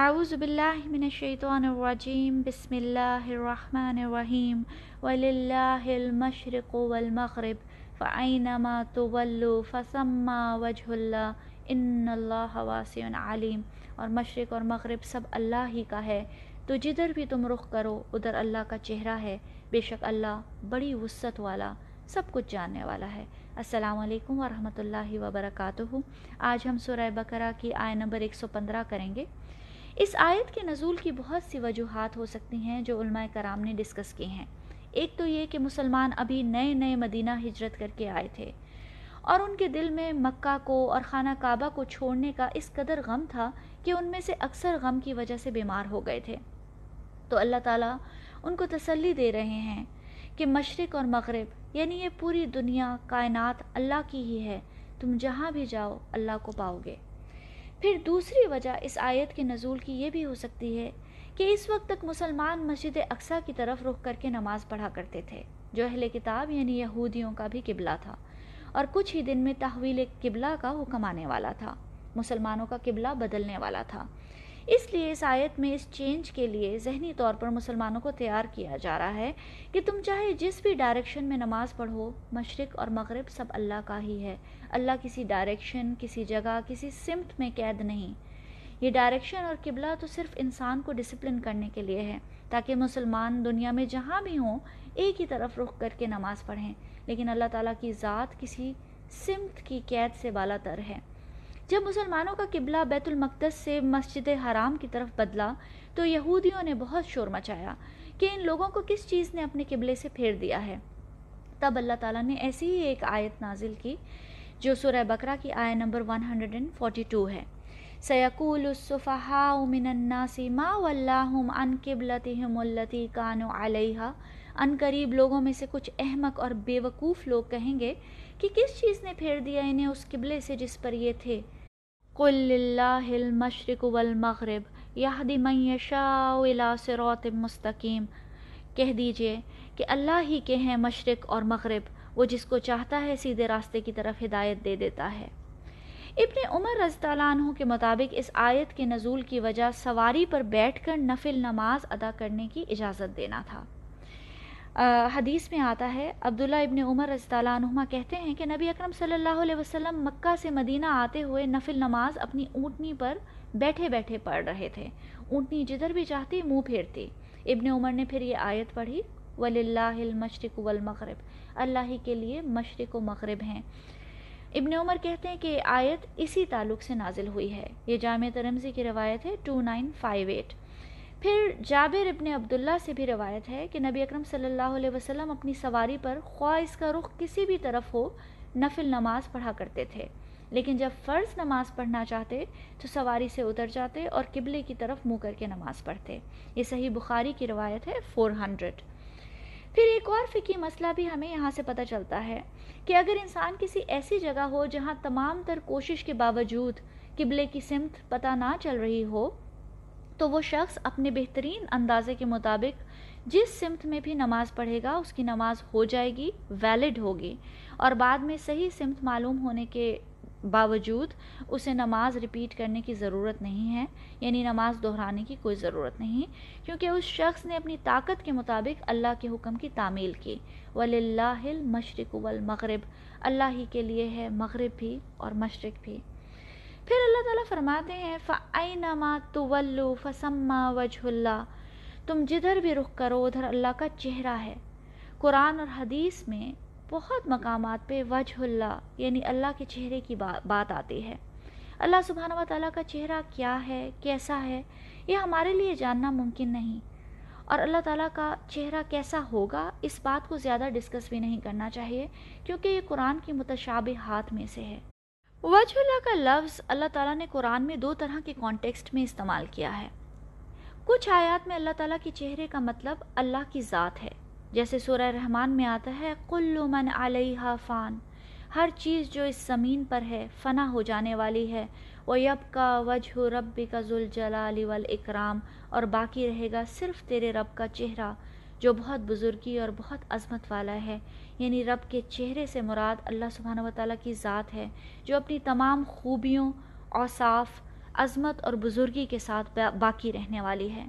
اعوذ باللہ من الشیطان الرجیم، بسم اللہ الرحمن الرحیم، وللہ المشرق والمغرب فعینما تولو فسما وجہ اللہ ان اللہ واسع علیم اور مشرق اور مغرب سب اللہ ہی کا ہے۔ تو جدھر بھی تم رخ کرو، ادھر اللہ کا چہرہ ہے۔ بے شک اللہ بڑی وسعت والا، سب کچھ جاننے والا ہے۔ السلام علیکم ورحمۃ اللہ وبرکاتہ۔ آج ہم سورہ بقرہ کی آئے نمبر 115 کریں گے۔ اس آیت کے نزول کی بہت سی وجوہات ہو سکتی ہیں جو علماء کرام نے ڈسکس کی ہیں۔ ایک تو یہ کہ مسلمان ابھی نئے نئے مدینہ ہجرت کر کے آئے تھے اور ان کے دل میں مکہ کو اور خانہ کعبہ کو چھوڑنے کا اس قدر غم تھا کہ ان میں سے اکثر غم کی وجہ سے بیمار ہو گئے تھے۔ تو اللہ تعالیٰ ان کو تسلی دے رہے ہیں کہ مشرق اور مغرب یعنی یہ پوری دنیا، کائنات اللہ کی ہی ہے، تم جہاں بھی جاؤ اللہ کو پاؤ گے۔ پھر دوسری وجہ اس آیت کے نزول کی یہ بھی ہو سکتی ہے کہ اس وقت تک مسلمان مسجد اقسا کی طرف رخ کر کے نماز پڑھا کرتے تھے، جو اہل کتاب یعنی یہودیوں کا بھی قبلہ تھا، اور کچھ ہی دن میں تحویل قبلہ کا حکم آنے والا تھا، مسلمانوں کا قبلہ بدلنے والا تھا۔ اس لیے اس آیت میں اس چینج کے لیے ذہنی طور پر مسلمانوں کو تیار کیا جا رہا ہے کہ تم چاہے جس بھی ڈائریکشن میں نماز پڑھو، مشرق اور مغرب سب اللہ کا ہی ہے۔ اللہ کسی ڈائریکشن کسی جگہ، کسی سمت میں قید نہیں۔ یہ ڈائریکشن اور قبلہ تو صرف انسان کو ڈسپلن کرنے کے لیے ہے، تاکہ مسلمان دنیا میں جہاں بھی ہوں، ایک ہی طرف رخ کر کے نماز پڑھیں۔ لیکن اللہ تعالیٰ کی ذات کسی سمت کی قید سے بالا تر ہے۔ جب مسلمانوں کا قبلہ بیت المقدس سے مسجد حرام کی طرف بدلا تو یہودیوں نے بہت شور مچایا کہ ان لوگوں کو کس چیز نے اپنے قبلے سے پھیر دیا ہے۔ تب اللہ تعالیٰ نے ایسی ہی ایک آیت نازل کی جو سورہ بکرا کی آیت نمبر 142 ہے۔ سیقول الصفحاء من الناس ما واللہم عن قبلتهم اللتی کانو علیہا ان قریب لوگوں میں سے کچھ احمق اور بے وقوف لوگ کہیں گے کہ کس چیز نے پھیر دیا انہیں اس قبلے سے جس پر یہ تھے؟ قل للہ المشرق والمغرب یہدی من یشاء الى صراط مستقیم کہہ دیجیے کہ اللہ ہی کے ہیں مشرق اور مغرب، وہ جس کو چاہتا ہے سیدھے راستے کی طرف ہدایت دے دیتا ہے۔ ابن عمر رضی اللہ عنہ کے مطابق اس آیت کے نزول کی وجہ سواری پر بیٹھ کر نفل نماز ادا کرنے کی اجازت دینا تھا۔ حدیث میں آتا ہے، عبداللہ ابن عمر رضی اللہ عنہ کہتے ہیں کہ نبی اکرم صلی اللہ علیہ وسلم مکہ سے مدینہ آتے ہوئے نفل نماز اپنی اونٹنی پر بیٹھے بیٹھے پڑھ رہے تھے۔ اونٹنی جدھر بھی چاہتی، منہ پھیرتی۔ ابن عمر نے پھر یہ آیت پڑھی ولی اللہ المشرق والمغرب۔ اللہ ہی کے لیے مشرق و مغرب ہیں۔ ابن عمر کہتے ہیں کہ آیت اسی تعلق سے نازل ہوئی ہے۔ یہ جامع ترمزی کی روایت ہے ٹو نائن فائیو ایٹ پھر جابر ابن عبداللہ سے بھی روایت ہے کہ نبی اکرم صلی اللہ علیہ وسلم اپنی سواری پر خواہ اس کا رخ کسی بھی طرف ہو نفل نماز پڑھا کرتے تھے۔ لیکن جب فرض نماز پڑھنا چاہتے تو سواری سے اتر جاتے اور قبلے کی طرف منہ کر کے نماز پڑھتے۔ یہ صحیح بخاری کی روایت ہے فور ہنڈریڈ پھر ایک اور فقی مسئلہ بھی ہمیں یہاں سے پتہ چلتا ہے کہ اگر انسان کسی ایسی جگہ ہو جہاں تمام تر کوشش کے باوجود قبلے کی سمت پتہ نہ چل رہی ہو تو وہ شخص اپنے بہترین اندازے کے مطابق جس سمت میں بھی نماز پڑھے گا، اس کی نماز ہو جائے گی ویلڈ ہوگی۔ اور بعد میں صحیح سمت معلوم ہونے کے باوجود اسے نماز ریپیٹ کرنے کی ضرورت نہیں ہے یعنی نماز دہرانے کی کوئی ضرورت نہیں، کیونکہ اس شخص نے اپنی طاقت کے مطابق اللہ کے حکم کی تعمیل کی۔ ولی اللہ المشرق والمغرب۔ اللہ ہی کے لیے ہے مغرب بھی اور مشرق بھی۔ پھر اللہ تعالیٰ فرماتے ہیں، فَأَيْنَمَا تُوَلُّ فَسَمَّا وَجْهُ اللَّهِ تم جدھر بھی رخ کرو، ادھر اللہ کا چہرہ ہے۔ قرآن اور حدیث میں بہت مقامات پہ وجہ اللہ یعنی اللہ کے چہرے کی بات آتی ہے۔ اللہ سبحانہ و تعالیٰ کا چہرہ کیا ہے، کیسا ہے، یہ ہمارے لیے جاننا ممکن نہیں۔ اور اللہ تعالیٰ کا چہرہ کیسا ہوگا، اس بات کو زیادہ ڈسکس بھی نہیں کرنا چاہیے، کیونکہ یہ قرآن کی متشابہ ہاتھ میں سے ہے۔ وجہ اللہ کا لفظ اللہ تعالیٰ نے قرآن میں دو طرح کے کانٹیکسٹ میں استعمال کیا ہے۔ کچھ آیات میں اللہ تعالیٰ کے چہرے کا مطلب اللہ کی ذات ہے۔ جیسے سورہ رحمان میں آتا ہے کل من علیہ فان۔ ہر چیز جو اس زمین پر ہے، فنا ہو جانے والی ہے۔ وہ یب کا وجہ رب کا ذوالجلال والاکرام اور باقی رہے گا صرف تیرے رب کا چہرہ، جو بہت بزرگی اور بہت عظمت والا ہے۔ یعنی رب کے چہرے سے مراد اللہ سبحانہ و تعالیٰ کی ذات ہے، جو اپنی تمام خوبیوں، اوصاف، عظمت اور بزرگی کے ساتھ باقی رہنے والی ہے۔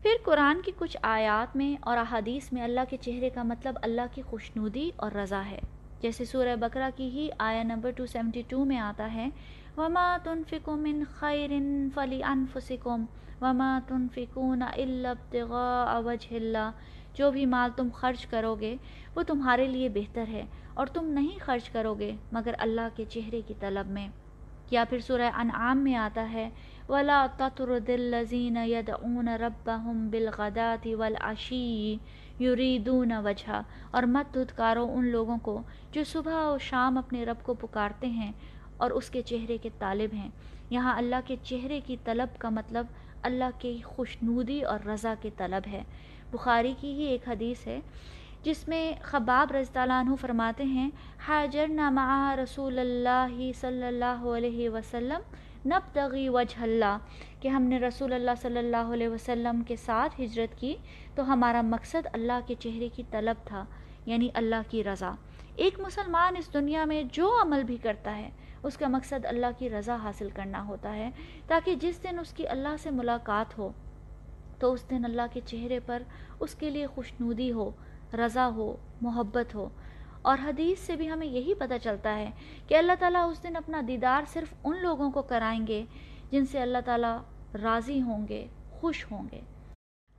پھر قرآن کی کچھ آیات میں اور احادیث میں اللہ کے چہرے کا مطلب اللہ کی خوشنودی اور رضا ہے۔ جیسے سورہ بقرہ کی ہی آیا نمبر 272 میں آتا ہے، وما تنفقوا من خیر فلانفسکم وما تنفقون الا ابتغاء وجه اللہ جو بھی مال تم خرچ کرو گے وہ تمہارے لیے بہتر ہے اور تم نہیں خرچ کرو گے مگر اللہ کے چہرے کی طلب میں۔ یا پھر سورہ انعام میں آتا ہے، ولا تطرد الذين يدعون ربهم بالغداة والعشي یریدون وجہ اور مت دھتکارو ان لوگوں کو جو صبح و شام اپنے رب کو پکارتے ہیں اور اس کے چہرے کے طالب ہیں۔ یہاں اللہ کے چہرے کی طلب کا مطلب اللہ کے خوشنودی اور رضا کی طلب ہے۔ بخاری کی ہی ایک حدیث ہے، جس میں خباب رضی اللہ عنہ فرماتے ہیں حاجر مع رسول اللہ صلی اللہ علیہ وسلم نبتغی وجہ اللہ، کہ ہم نے رسول اللہ صلی اللہ علیہ وسلم کے ساتھ ہجرت کی تو ہمارا مقصد اللہ کے چہرے کی طلب تھا یعنی اللہ کی رضا۔ ایک مسلمان اس دنیا میں جو عمل بھی کرتا ہے، اس کا مقصد اللہ کی رضا حاصل کرنا ہوتا ہے، تاکہ جس دن اس کی اللہ سے ملاقات ہو۔ تو اس دن اللہ کے چہرے پر اس کے لیے خوشنودی ہو، رضا ہو، محبت ہو۔ اور حدیث سے بھی ہمیں یہی پتہ چلتا ہے کہ اللہ تعالیٰ اس دن اپنا دیدار صرف ان لوگوں کو کرائیں گے جن سے اللہ تعالیٰ راضی ہوں گے، خوش ہوں گے۔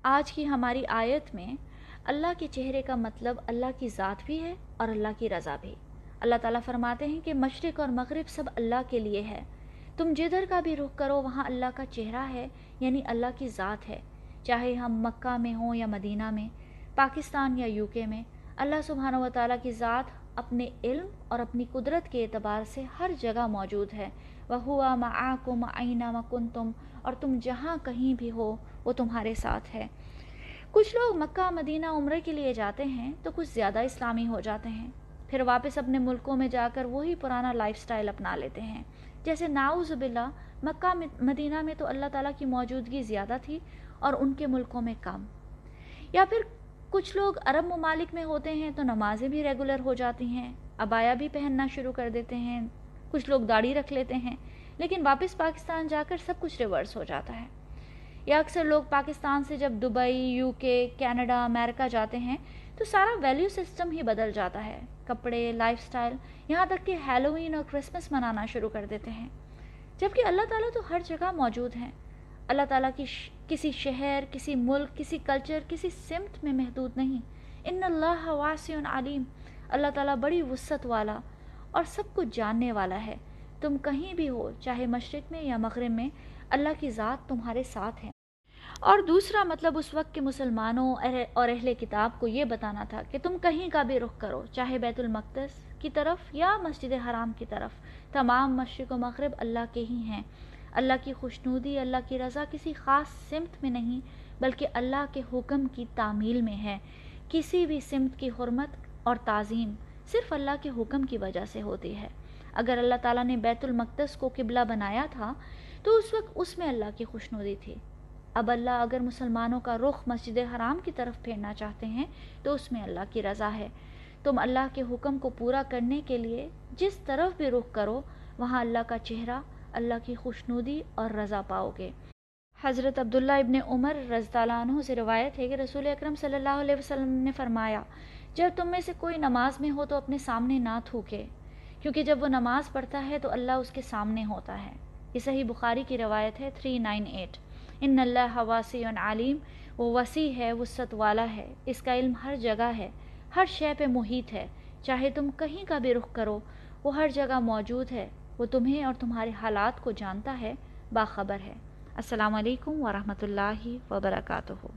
آج کی ہماری آیت میں اللہ کے چہرے کا مطلب اللہ کی ذات بھی ہے اور اللہ کی رضا بھی۔ اللہ تعالیٰ فرماتے ہیں کہ مشرق اور مغرب سب اللہ کے لیے ہے۔ تم جدھر کا بھی رخ کرو، وہاں اللہ کا چہرہ ہے یعنی اللہ کی ذات ہے۔ چاہے ہم مکہ میں ہوں یا مدینہ میں، پاکستان یا یو کے میں، اللہ سبحانہ و تعالیٰ کی ذات اپنے علم اور اپنی قدرت کے اعتبار سے ہر جگہ موجود ہے۔ وہ ہوا معاکم آئینہ مکن تم اور تم جہاں کہیں بھی ہو، وہ تمہارے ساتھ ہے۔ کچھ لوگ مکہ، مدینہ عمرے کے لیے جاتے ہیں تو کچھ زیادہ اسلامی ہو جاتے ہیں۔ پھر واپس اپنے ملکوں میں جا کر وہی پرانا لائف سٹائل اپنا لیتے ہیں۔ جیسے ناؤز باللہ مکہ مدینہ میں تو اللہ تعالیٰ کی موجودگی زیادہ تھی اور ان کے ملکوں میں کم۔ یا پھر کچھ لوگ عرب ممالک میں ہوتے ہیں تو نمازیں بھی ریگولر ہو جاتی ہیں ابایا بھی پہننا شروع کر دیتے ہیں، کچھ لوگ داڑھی رکھ لیتے ہیں، لیکن واپس پاکستان جا کر سب کچھ ریورس ہو جاتا ہے۔ یا اکثر لوگ پاکستان سے جب دبئی یو کے کینیڈا، امریکہ جاتے ہیں تو سارا ویلیو سسٹم ہی بدل جاتا ہے۔ کپڑے لائف سٹائل یہاں تک کہ ہیلوئین اور کرسمس منانا شروع کر دیتے ہیں۔ جبکہ اللہ تعالیٰ تو ہر جگہ موجود ہیں۔ اللہ تعالیٰ کی کسی شہر، کسی ملک، کسی کلچر کسی سمت میں محدود نہیں۔ ان اللہ واسع علیم۔ اللہ تعالیٰ بڑی وسعت والا اور سب کچھ جاننے والا ہے۔ تم کہیں بھی ہو، چاہے مشرق میں یا مغرب میں، اللہ کی ذات تمہارے ساتھ ہے۔ اور دوسرا مطلب اس وقت کے مسلمانوں اور اہل کتاب کو یہ بتانا تھا کہ تم کہیں کا بھی رخ کرو، چاہے بیت المقدس کی طرف یا مسجد حرام کی طرف۔ تمام مشرق و مغرب اللہ کے ہی ہیں۔ اللہ کی خوشنودی، اللہ کی رضا کسی خاص سمت میں نہیں، بلکہ اللہ کے حکم کی تعمیل میں ہے۔ کسی بھی سمت کی حرمت اور تعظیم صرف اللہ کے حکم کی وجہ سے ہوتی ہے۔ اگر اللہ تعالیٰ نے بیت المقدس کو قبلہ بنایا تھا، تو اس وقت اس میں اللہ کی خوشنودی تھی۔ اب اللہ اگر مسلمانوں کا رخ مسجد حرام کی طرف پھیرنا چاہتے ہیں، تو اس میں اللہ کی رضا ہے۔ تم اللہ کے حکم کو پورا کرنے کے لیے جس طرف بھی رخ کرو، وہاں اللہ کا چہرہ، اللہ کی خوشنودی اور رضا پاؤ گے۔ حضرت عبداللہ ابن عمر رضی اللہ عنہ سے روایت ہے کہ رسول اکرم صلی اللہ علیہ وسلم نے فرمایا، جب تم میں سے کوئی نماز میں ہو تو اپنے سامنے نہ تھوکے، کیونکہ جب وہ نماز پڑھتا ہے تو اللہ اس کے سامنے ہوتا ہے۔ یہ صحیح بخاری کی روایت ہے 398 ان اللہ واسع عالم وہ وسیع ہے وسط والا ہے۔ اس کا علم ہر جگہ ہے۔ ہر شے پہ محیط ہے۔ چاہے تم کہیں کا بھی رخ کرو، وہ ہر جگہ موجود ہے۔ وہ تمہیں اور تمہارے حالات کو جانتا ہے، باخبر ہے۔ السلام علیکم ورحمۃ اللہ وبرکاتہ۔